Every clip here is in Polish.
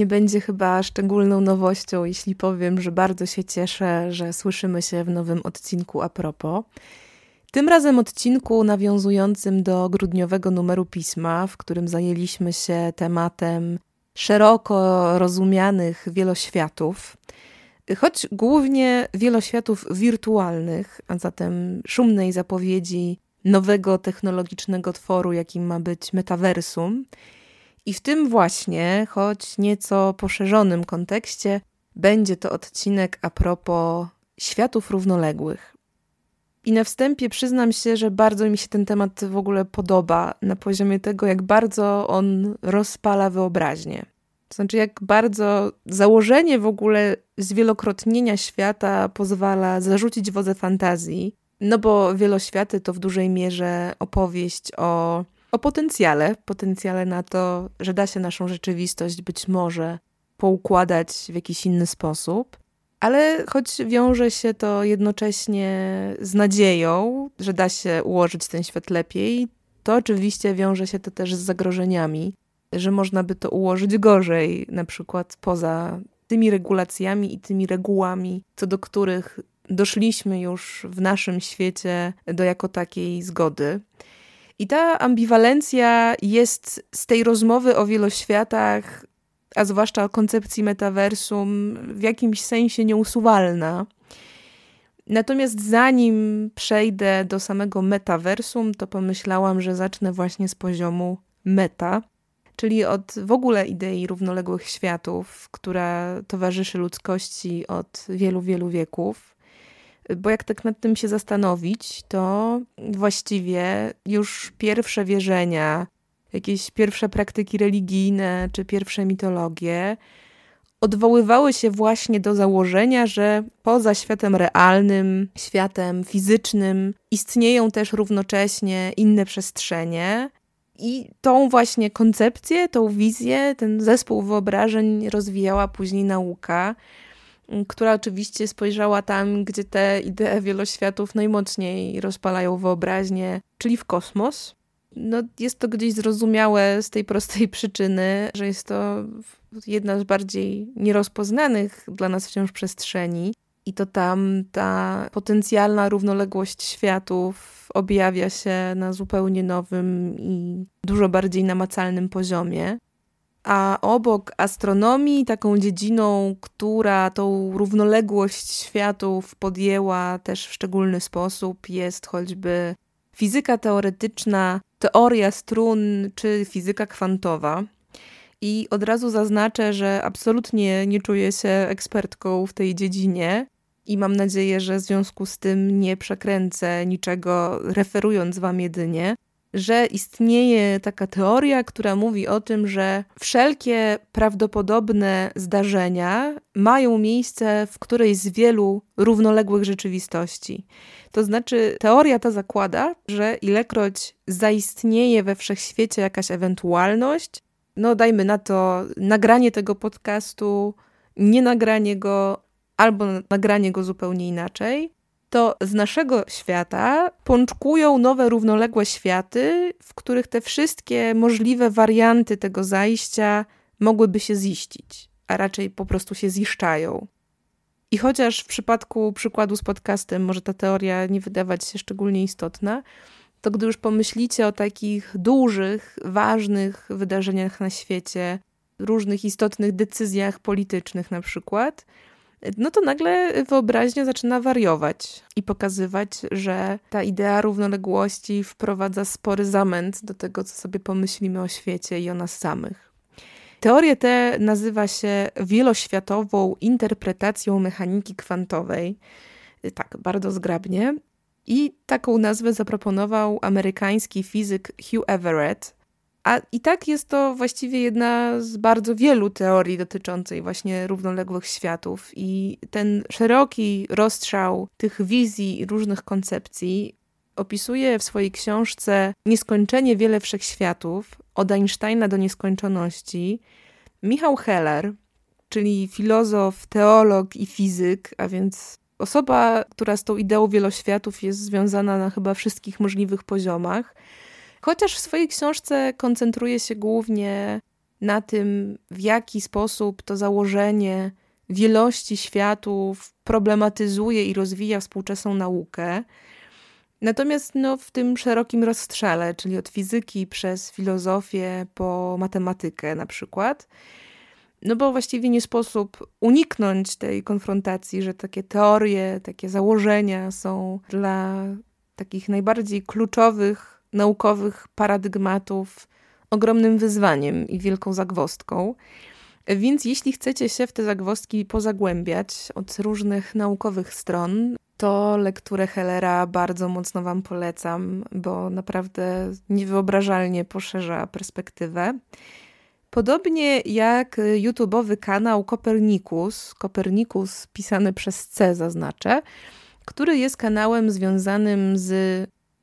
Nie będzie chyba szczególną nowością, jeśli powiem, że bardzo się cieszę, że słyszymy się w nowym odcinku a propos. Tym razem odcinku nawiązującym do grudniowego numeru pisma, w którym zajęliśmy się tematem szeroko rozumianych wieloświatów, choć głównie wieloświatów wirtualnych, a zatem szumnej zapowiedzi nowego technologicznego tworu, jakim ma być metaversum. I w tym właśnie, choć nieco poszerzonym kontekście, będzie to odcinek a propos światów równoległych. I na wstępie przyznam się, że bardzo mi się ten temat w ogóle podoba na poziomie tego, jak bardzo on rozpala wyobraźnię. To znaczy, jak bardzo założenie w ogóle zwielokrotnienia świata pozwala zarzucić wodze fantazji, no bo wieloświaty to w dużej mierze opowieść o, o potencjale, potencjale na to, że da się naszą rzeczywistość być może poukładać w jakiś inny sposób. Ale choć wiąże się to jednocześnie z nadzieją, że da się ułożyć ten świat lepiej, to oczywiście wiąże się to też z zagrożeniami, że można by to ułożyć gorzej, na przykład poza tymi regulacjami i tymi regułami, co do których doszliśmy już w naszym świecie do jako takiej zgody. I ta ambiwalencja jest z tej rozmowy o wieloświatach a zwłaszcza o koncepcji metaversum, w jakimś sensie nieusuwalna. Natomiast zanim przejdę do samego metaversum, to pomyślałam, że zacznę właśnie z poziomu meta, czyli od w ogóle idei równoległych światów, która towarzyszy ludzkości od wielu, wielu wieków. Bo jak tak nad tym się zastanowić, to właściwie już pierwsze wierzenia jakieś pierwsze praktyki religijne czy pierwsze mitologie odwoływały się właśnie do założenia, że poza światem realnym, światem fizycznym istnieją też równocześnie inne przestrzenie. I tą właśnie koncepcję, tą wizję, ten zespół wyobrażeń rozwijała później nauka, która oczywiście spojrzała tam, gdzie te idee wieloświatów najmocniej rozpalają wyobraźnię, czyli w kosmos no, jest to gdzieś zrozumiałe z tej prostej przyczyny, że jest to jedna z bardziej nierozpoznanych dla nas wciąż przestrzeni. I to tam ta potencjalna równoległość światów objawia się na zupełnie nowym i dużo bardziej namacalnym poziomie. A obok astronomii, taką dziedziną, która tą równoległość światów podjęła też w szczególny sposób, jest choćby fizyka teoretyczna, teoria strun czy fizyka kwantowa. I od razu zaznaczę, że absolutnie nie czuję się ekspertką w tej dziedzinie i mam nadzieję, że w związku z tym nie przekręcę niczego, referując Wam jedynie, że istnieje taka teoria, która mówi o tym, że wszelkie prawdopodobne zdarzenia mają miejsce w którejś z wielu równoległych rzeczywistości. To znaczy, teoria ta zakłada, że ilekroć zaistnieje we wszechświecie jakaś ewentualność, no dajmy na to nagranie tego podcastu, nie nagranie go, albo nagranie go zupełnie inaczej, to z naszego świata pączkują nowe równoległe światy, w których te wszystkie możliwe warianty tego zajścia mogłyby się ziścić, a raczej po prostu się ziszczają. I chociaż w przypadku przykładu z podcastem może ta teoria nie wydawać się szczególnie istotna, to gdy już pomyślicie o takich dużych, ważnych wydarzeniach na świecie, różnych istotnych decyzjach politycznych na przykład, no to nagle wyobraźnia zaczyna wariować i pokazywać, że ta idea równoległości wprowadza spory zamęt do tego, co sobie pomyślimy o świecie i o nas samych. Teorię tę nazywa się wieloświatową interpretacją mechaniki kwantowej. Tak, bardzo zgrabnie. I taką nazwę zaproponował amerykański fizyk Hugh Everett. A i tak jest to właściwie jedna z bardzo wielu teorii dotyczącej właśnie równoległych światów. I ten szeroki rozstrzał tych wizji i różnych koncepcji opisuje w swojej książce Nieskończenie wiele wszechświatów od Einsteina do nieskończoności Michał Heller, czyli filozof, teolog i fizyk, a więc osoba, która z tą ideą wieloświatów jest związana na chyba wszystkich możliwych poziomach. Chociaż w swojej książce koncentruje się głównie na tym, w jaki sposób to założenie wielości światów problematyzuje i rozwija współczesną naukę. Natomiast no, w tym szerokim rozstrzale, czyli od fizyki przez filozofię po matematykę na przykład, no bo właściwie nie sposób uniknąć tej konfrontacji, że takie teorie, takie założenia są dla takich najbardziej kluczowych naukowych paradygmatów ogromnym wyzwaniem i wielką zagwostką. Więc jeśli chcecie się w te zagwostki pozagłębiać od różnych naukowych stron, to lekturę Hellera bardzo mocno Wam polecam, bo naprawdę niewyobrażalnie poszerza perspektywę. Podobnie jak YouTube'owy kanał Kopernikus, Kopernikus pisany przez C zaznaczę, który jest kanałem związanym z,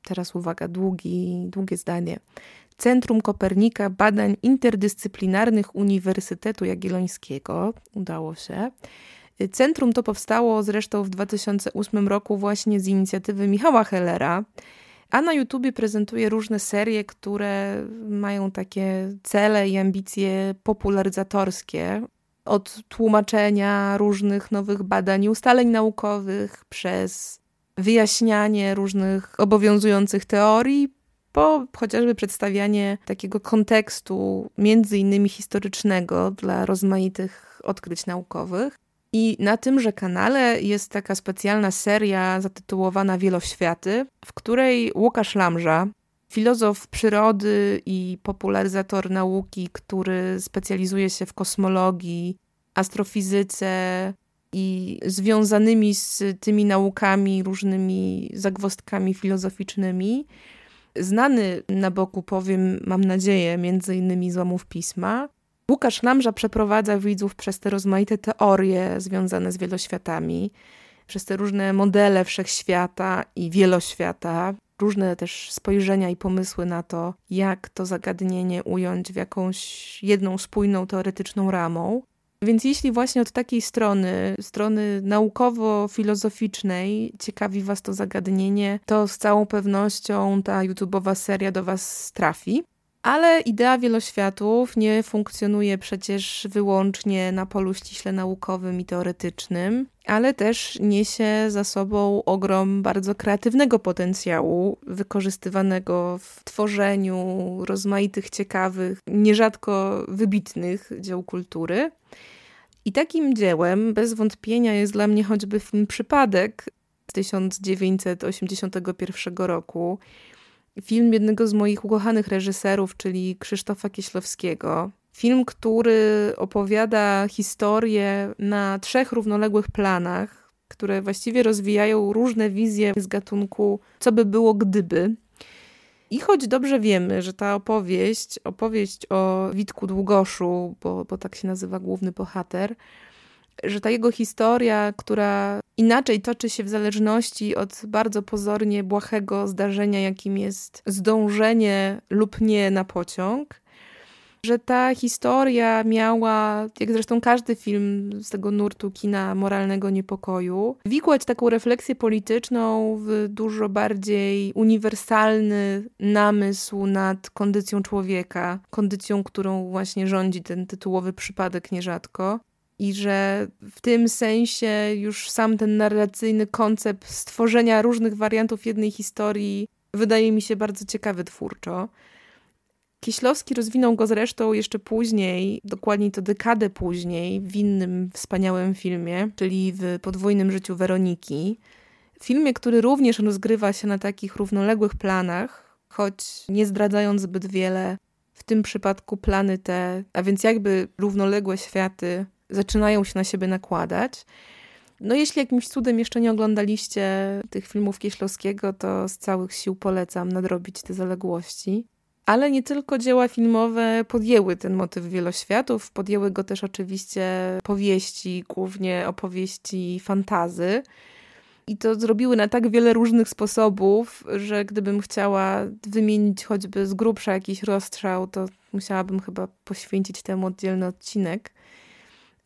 teraz uwaga, długi, długie zdanie, Centrum Kopernika Badań Interdyscyplinarnych Uniwersytetu Jagiellońskiego. Udało się. Centrum to powstało zresztą w 2008 roku właśnie z inicjatywy Michała Hellera, a na YouTubie prezentuje różne serie, które mają takie cele i ambicje popularyzatorskie. Od tłumaczenia różnych nowych badań i ustaleń naukowych, przez wyjaśnianie różnych obowiązujących teorii, po chociażby przedstawianie takiego kontekstu, między innymi historycznego, dla rozmaitych odkryć naukowych. I na tymże kanale jest taka specjalna seria zatytułowana Wieloświaty, w której Łukasz Lamża, filozof przyrody i popularyzator nauki, który specjalizuje się w kosmologii, astrofizyce i związanymi z tymi naukami różnymi zagwostkami filozoficznymi, znany na boku powiem, mam nadzieję, między innymi złamów pisma, Łukasz Lamża przeprowadza widzów przez te rozmaite teorie związane z wieloświatami, przez te różne modele wszechświata i wieloświata, różne też spojrzenia i pomysły na to, jak to zagadnienie ująć w jakąś jedną spójną teoretyczną ramą. Więc jeśli właśnie od takiej strony, strony naukowo-filozoficznej ciekawi Was to zagadnienie, to z całą pewnością ta YouTube'owa seria do Was trafi. Ale idea wieloświatów nie funkcjonuje przecież wyłącznie na polu ściśle naukowym i teoretycznym, ale też niesie za sobą ogrom bardzo kreatywnego potencjału, wykorzystywanego w tworzeniu rozmaitych, ciekawych, nierzadko wybitnych dzieł kultury. I takim dziełem bez wątpienia jest dla mnie choćby film Przypadek z 1981 roku, film jednego z moich ukochanych reżyserów, czyli Krzysztofa Kieślowskiego. Film, który opowiada historię na trzech równoległych planach, które właściwie rozwijają różne wizje z gatunku co by było gdyby. I choć dobrze wiemy, że ta opowieść, opowieść o Witku Długoszu, bo, bo tak się nazywa główny bohater, że ta jego historia, która inaczej toczy się w zależności od bardzo pozornie błahego zdarzenia, jakim jest zdążenie lub nie na pociąg, że ta historia miała, jak zresztą każdy film z tego nurtu kina moralnego niepokoju, wikłać taką refleksję polityczną w dużo bardziej uniwersalny namysł nad kondycją człowieka, kondycją, którą właśnie rządzi ten tytułowy przypadek nierzadko i że w tym sensie już sam ten narracyjny koncept stworzenia różnych wariantów jednej historii wydaje mi się bardzo ciekawy twórczo. Kieślowski rozwinął go zresztą jeszcze później, dokładniej to dekadę później, w innym wspaniałym filmie, czyli w Podwójnym życiu Weroniki. Filmie, który również rozgrywa się na takich równoległych planach, choć nie zdradzając zbyt wiele, w tym przypadku plany te, a więc jakby równoległe światy zaczynają się na siebie nakładać. No jeśli jakimś cudem jeszcze nie oglądaliście tych filmów Kieślowskiego, to z całych sił polecam nadrobić te zaległości. Ale nie tylko dzieła filmowe podjęły ten motyw wieloświatów, podjęły go też oczywiście powieści, głównie opowieści fantazy. I to zrobiły na tak wiele różnych sposobów, że gdybym chciała wymienić choćby z grubsza jakiś rozstrzał, to musiałabym chyba poświęcić temu oddzielny odcinek.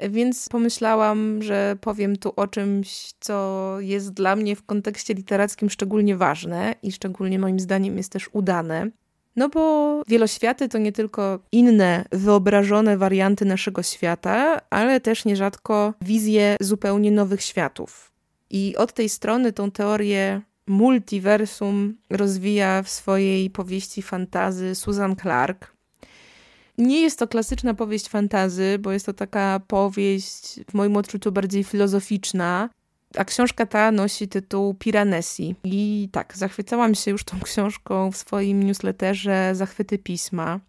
Więc pomyślałam, że powiem tu o czymś, co jest dla mnie w kontekście literackim szczególnie ważne i szczególnie moim zdaniem jest też udane. No bo wieloświaty to nie tylko inne, wyobrażone warianty naszego świata, ale też nierzadko wizje zupełnie nowych światów. I od tej strony tą teorię multiversum rozwija w swojej powieści fantazy Susan Clark. Nie jest to klasyczna powieść fantazy, bo jest to taka powieść w moim odczuciu bardziej filozoficzna, a książka ta nosi tytuł Piranesi. I tak, zachwycałam się już tą książką w swoim newsletterze Zachwyty Pisma.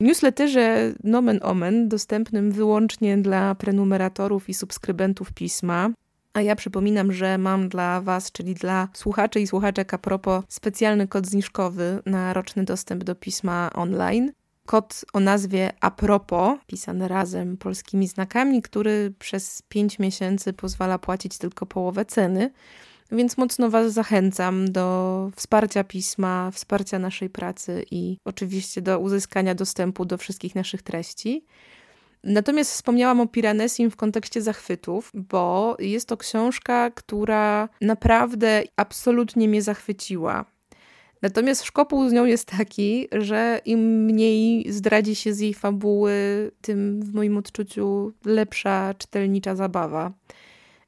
Newsletterze Nomen Omen, dostępnym wyłącznie dla prenumeratorów i subskrybentów pisma. A ja przypominam, że mam dla Was, czyli dla słuchaczy i słuchaczek a propos, specjalny kod zniżkowy na roczny dostęp do pisma online. Kod o nazwie Apropo, pisany razem polskimi znakami, który przez 5 miesięcy pozwala płacić tylko połowę ceny. Więc mocno Was zachęcam do wsparcia pisma, wsparcia naszej pracy i oczywiście do uzyskania dostępu do wszystkich naszych treści. Natomiast wspomniałam o Piranesim w kontekście zachwytów, bo jest to książka, która naprawdę absolutnie mnie zachwyciła. Natomiast szkopuł z nią jest taki, że im mniej zdradzi się z jej fabuły, tym w moim odczuciu lepsza czytelnicza zabawa.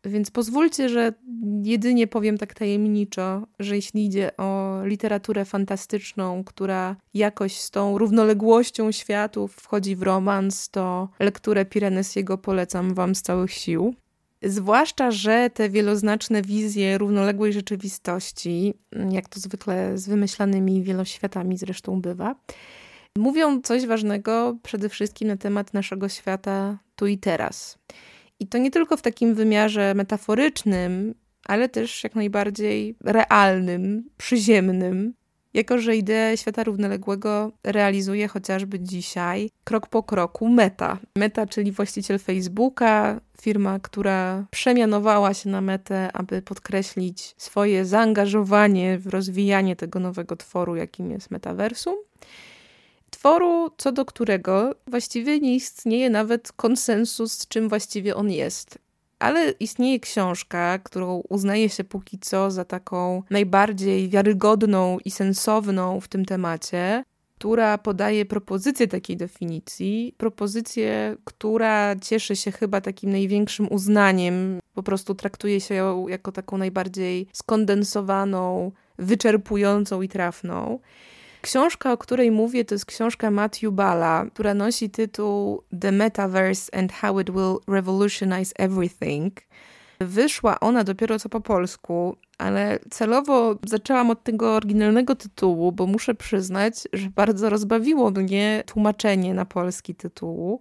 Więc pozwólcie, że jedynie powiem tak tajemniczo, że jeśli idzie o literaturę fantastyczną, która jakoś z tą równoległością światów wchodzi w romans, to lekturę Piranesiego polecam Wam z całych sił. Zwłaszcza, że te wieloznaczne wizje równoległej rzeczywistości, jak to zwykle z wymyślanymi wieloświatami zresztą bywa, mówią coś ważnego przede wszystkim na temat naszego świata tu i teraz. I to nie tylko w takim wymiarze metaforycznym, ale też jak najbardziej realnym, przyziemnym, jako że ideę świata równoległego realizuje chociażby dzisiaj krok po kroku Meta. Meta, czyli właściciel Facebooka, firma, która przemianowała się na Metę, aby podkreślić swoje zaangażowanie w rozwijanie tego nowego tworu, jakim jest metaversum. Tworu, co do którego właściwie nie istnieje nawet konsensus, czym właściwie on jest. Ale istnieje książka, którą uznaje się póki co za taką najbardziej wiarygodną i sensowną w tym temacie, która podaje propozycję takiej definicji, propozycję, która cieszy się chyba takim największym uznaniem, po prostu traktuje się ją jako taką najbardziej skondensowaną, wyczerpującą i trafną. Książka, o której mówię, to jest książka Matthew Bala, która nosi tytuł The Metaverse and How It Will Revolutionize Everything. Wyszła ona dopiero co po polsku, ale celowo zaczęłam od tego oryginalnego tytułu, bo muszę przyznać, że bardzo rozbawiło mnie tłumaczenie na polski tytułu.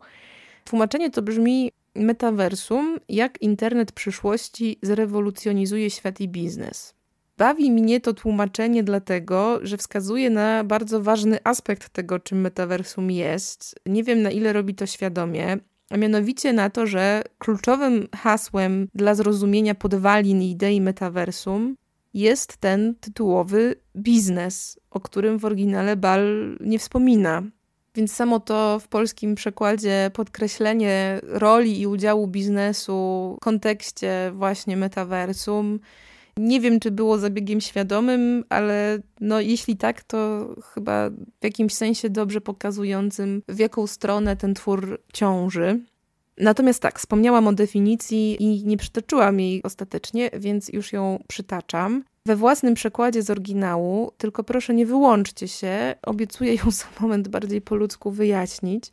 Tłumaczenie to brzmi Metaversum, jak internet przyszłości zrewolucjonizuje świat i biznes. Bawi mnie to tłumaczenie dlatego, że wskazuje na bardzo ważny aspekt tego, czym metaversum jest. Nie wiem na ile robi to świadomie, a mianowicie na to, że kluczowym hasłem dla zrozumienia podwalin idei metaversum jest ten tytułowy biznes, o którym w oryginale Bal nie wspomina. Więc samo to w polskim przekładzie podkreślenie roli i udziału biznesu w kontekście właśnie metaversum nie wiem, czy było zabiegiem świadomym, ale no, jeśli tak, to chyba w jakimś sensie dobrze pokazującym, w jaką stronę ten twór ciąży. Natomiast tak, wspomniałam o definicji i nie przytoczyłam jej ostatecznie, więc już ją przytaczam. We własnym przekładzie z oryginału, tylko proszę nie wyłączcie się, obiecuję ją za moment bardziej po ludzku wyjaśnić,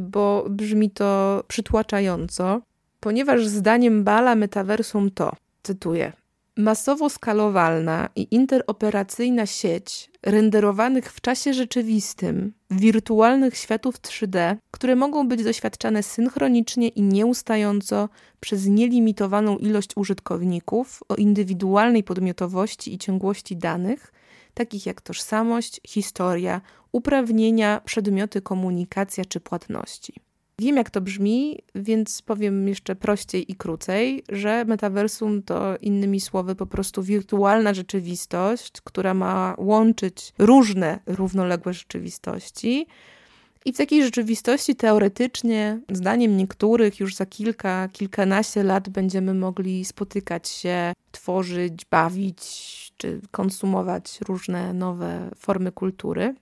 bo brzmi to przytłaczająco, ponieważ zdaniem Bala metaversum to, cytuję, Masowo skalowalna i interoperacyjna sieć renderowanych w czasie rzeczywistym wirtualnych światów 3D, które mogą być doświadczane synchronicznie i nieustająco przez nielimitowaną ilość użytkowników o indywidualnej podmiotowości i ciągłości danych, takich jak tożsamość, historia, uprawnienia, przedmioty, komunikacja czy płatności. Wiem, jak to brzmi, więc powiem jeszcze prościej i krócej, że metaversum to innymi słowy po prostu wirtualna rzeczywistość, która ma łączyć różne równoległe rzeczywistości. I w takiej rzeczywistości teoretycznie, zdaniem niektórych, już za kilka, kilkanaście lat będziemy mogli spotykać się, tworzyć, bawić czy konsumować różne nowe formy kultury.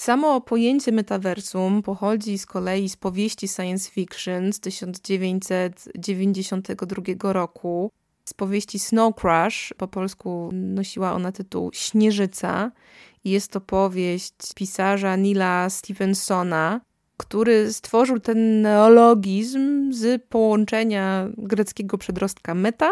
Samo pojęcie metaversum pochodzi z kolei z powieści science fiction z 1992 roku, z powieści Snow Crash, po polsku nosiła ona tytuł Śnieżyca. Jest to powieść pisarza Nila Stevensona, który stworzył ten neologizm z połączenia greckiego przedrostka meta,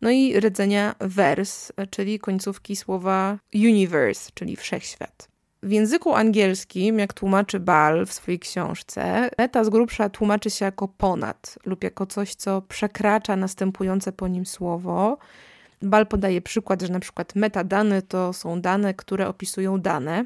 no i rdzenia vers, czyli końcówki słowa universe, czyli wszechświat. W języku angielskim, jak tłumaczy Bal w swojej książce, meta z grubsza tłumaczy się jako ponad lub jako coś, co przekracza następujące po nim słowo. Bal podaje przykład, że na przykład metadane to są dane, które opisują dane,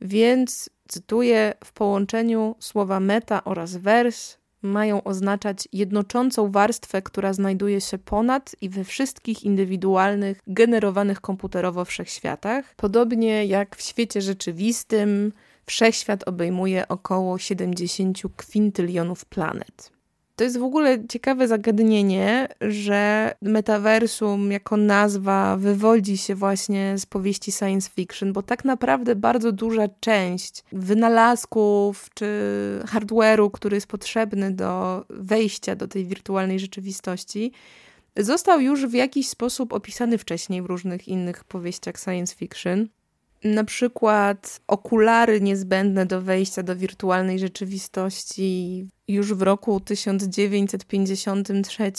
więc cytuję w połączeniu słowa meta oraz wers mają oznaczać jednoczącą warstwę, która znajduje się ponad i we wszystkich indywidualnych, generowanych komputerowo wszechświatach. Podobnie jak w świecie rzeczywistym, wszechświat obejmuje około 70 kwintylionów planet. To jest w ogóle ciekawe zagadnienie, że metaversum jako nazwa wywodzi się właśnie z powieści science fiction, bo tak naprawdę bardzo duża część wynalazków czy hardware'u, który jest potrzebny do wejścia do tej wirtualnej rzeczywistości, został już w jakiś sposób opisany wcześniej w różnych innych powieściach science fiction. Na przykład okulary niezbędne do wejścia do wirtualnej rzeczywistości już w roku 1953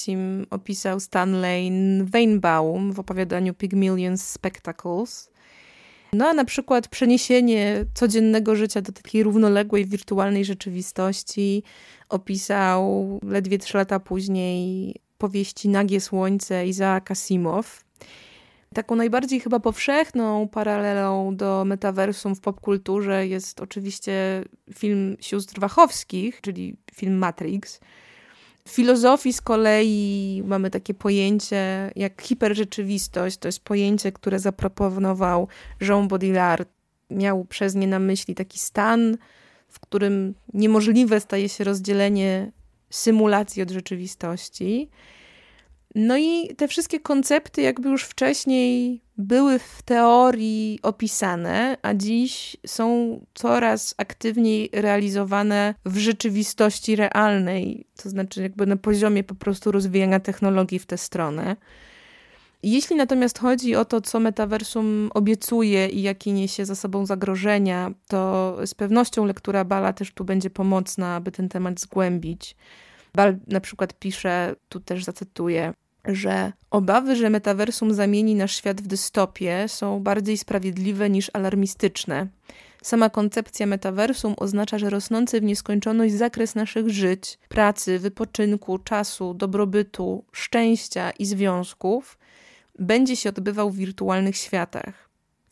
opisał Stanley Weinbaum w opowiadaniu Pygmalion Spectacles. No a na przykład przeniesienie codziennego życia do takiej równoległej wirtualnej rzeczywistości opisał ledwie trzy lata później powieści Nagie Słońce Izaaka Asimov. Taką najbardziej chyba powszechną paralelą do metaversum w popkulturze jest oczywiście film sióstr Wachowskich, czyli film Matrix. W filozofii z kolei mamy takie pojęcie jak hiperrzeczywistość. To jest pojęcie, które zaproponował Jean Baudrillard. Miał przez nie na myśli taki stan, w którym niemożliwe staje się rozdzielenie symulacji od rzeczywistości. No i te wszystkie koncepty, jakby już wcześniej były w teorii opisane, a dziś są coraz aktywniej realizowane w rzeczywistości realnej, to znaczy jakby na poziomie po prostu rozwijania technologii w tę stronę. Jeśli natomiast chodzi o to, co metaversum obiecuje i jakie niesie za sobą zagrożenia, to z pewnością lektura Bala też tu będzie pomocna, aby ten temat zgłębić. Bal na przykład pisze, tu też zacytuję, że obawy, że metaversum zamieni nasz świat w dystopię są bardziej sprawiedliwe niż alarmistyczne. Sama koncepcja metaversum oznacza, że rosnący w nieskończoność zakres naszych żyć, pracy, wypoczynku, czasu, dobrobytu, szczęścia i związków będzie się odbywał w wirtualnych światach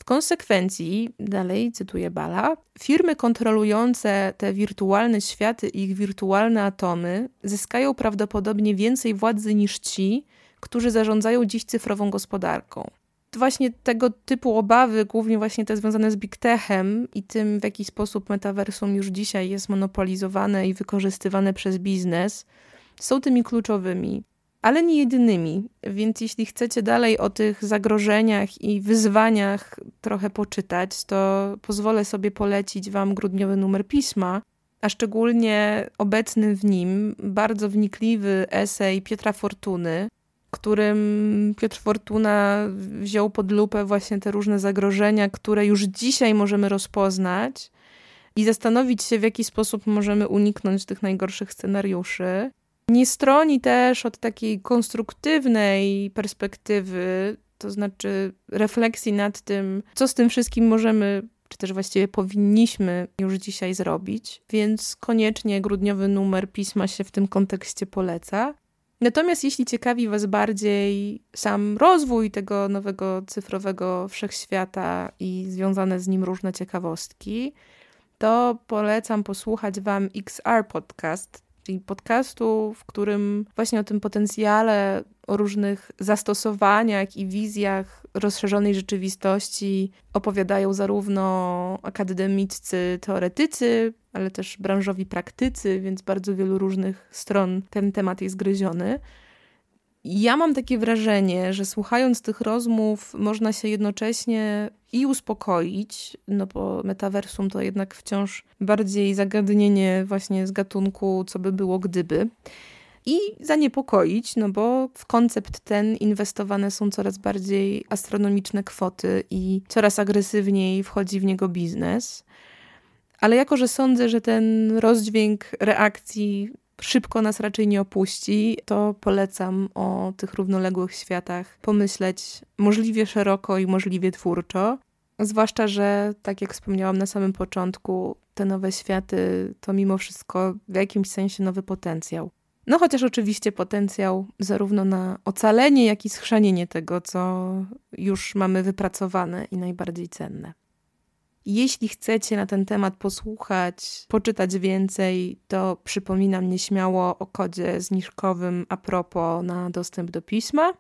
konsekwencji, dalej cytuję Bala, firmy kontrolujące te wirtualne światy i ich wirtualne atomy zyskają prawdopodobnie więcej władzy niż ci, którzy zarządzają dziś cyfrową gospodarką. Właśnie tego typu obawy, głównie właśnie te związane z big techem i tym, w jaki sposób metaversum już dzisiaj jest monopolizowane i wykorzystywane przez biznes, są tymi kluczowymi ale nie jedynymi. Więc jeśli chcecie dalej o tych zagrożeniach i wyzwaniach trochę poczytać, to pozwolę sobie polecić Wam grudniowy numer pisma, a szczególnie obecny w nim bardzo wnikliwy esej Piotra Fortuny, którym Piotr Fortuna wziął pod lupę właśnie te różne zagrożenia, które już dzisiaj możemy rozpoznać i zastanowić się, w jaki sposób możemy uniknąć tych najgorszych scenariuszy. Nie stroni też od takiej konstruktywnej perspektywy, to znaczy refleksji nad tym, co z tym wszystkim możemy, czy też właściwie powinniśmy już dzisiaj zrobić, więc koniecznie grudniowy numer pisma się w tym kontekście poleca. Natomiast jeśli ciekawi Was bardziej sam rozwój tego nowego cyfrowego wszechświata i związane z nim różne ciekawostki, to polecam posłuchać Wam XR Podcast, czyli podcastu, w którym właśnie o tym potencjale, o różnych zastosowaniach i wizjach rozszerzonej rzeczywistości opowiadają zarówno akademiccy teoretycy, ale też branżowi praktycy, więc bardzo wielu różnych stron ten temat jest gryziony. Ja mam takie wrażenie, że słuchając tych rozmów, można się jednocześnie i uspokoić, no bo metaversum to jednak wciąż bardziej zagadnienie właśnie z gatunku, co by było gdyby. I zaniepokoić, no bo w koncept ten inwestowane są coraz bardziej astronomiczne kwoty i coraz agresywniej wchodzi w niego biznes. Ale jako, że sądzę, że ten rozdźwięk reakcji szybko nas raczej nie opuści, to polecam o tych równoległych światach pomyśleć możliwie szeroko i możliwie twórczo. Zwłaszcza, że tak jak wspomniałam na samym początku, te nowe światy to mimo wszystko w jakimś sensie nowy potencjał. No chociaż oczywiście potencjał zarówno na ocalenie, jak i schrzanienie tego, co już mamy wypracowane i najbardziej cenne. Jeśli chcecie na ten temat posłuchać, poczytać więcej, to przypominam nieśmiało o kodzie zniżkowym a propos na dostęp do pisma.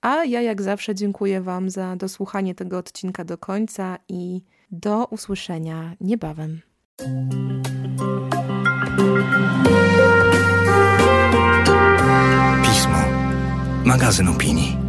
A ja jak zawsze dziękuję Wam za dosłuchanie tego odcinka do końca i do usłyszenia niebawem. Pismo. Magazyn opinii.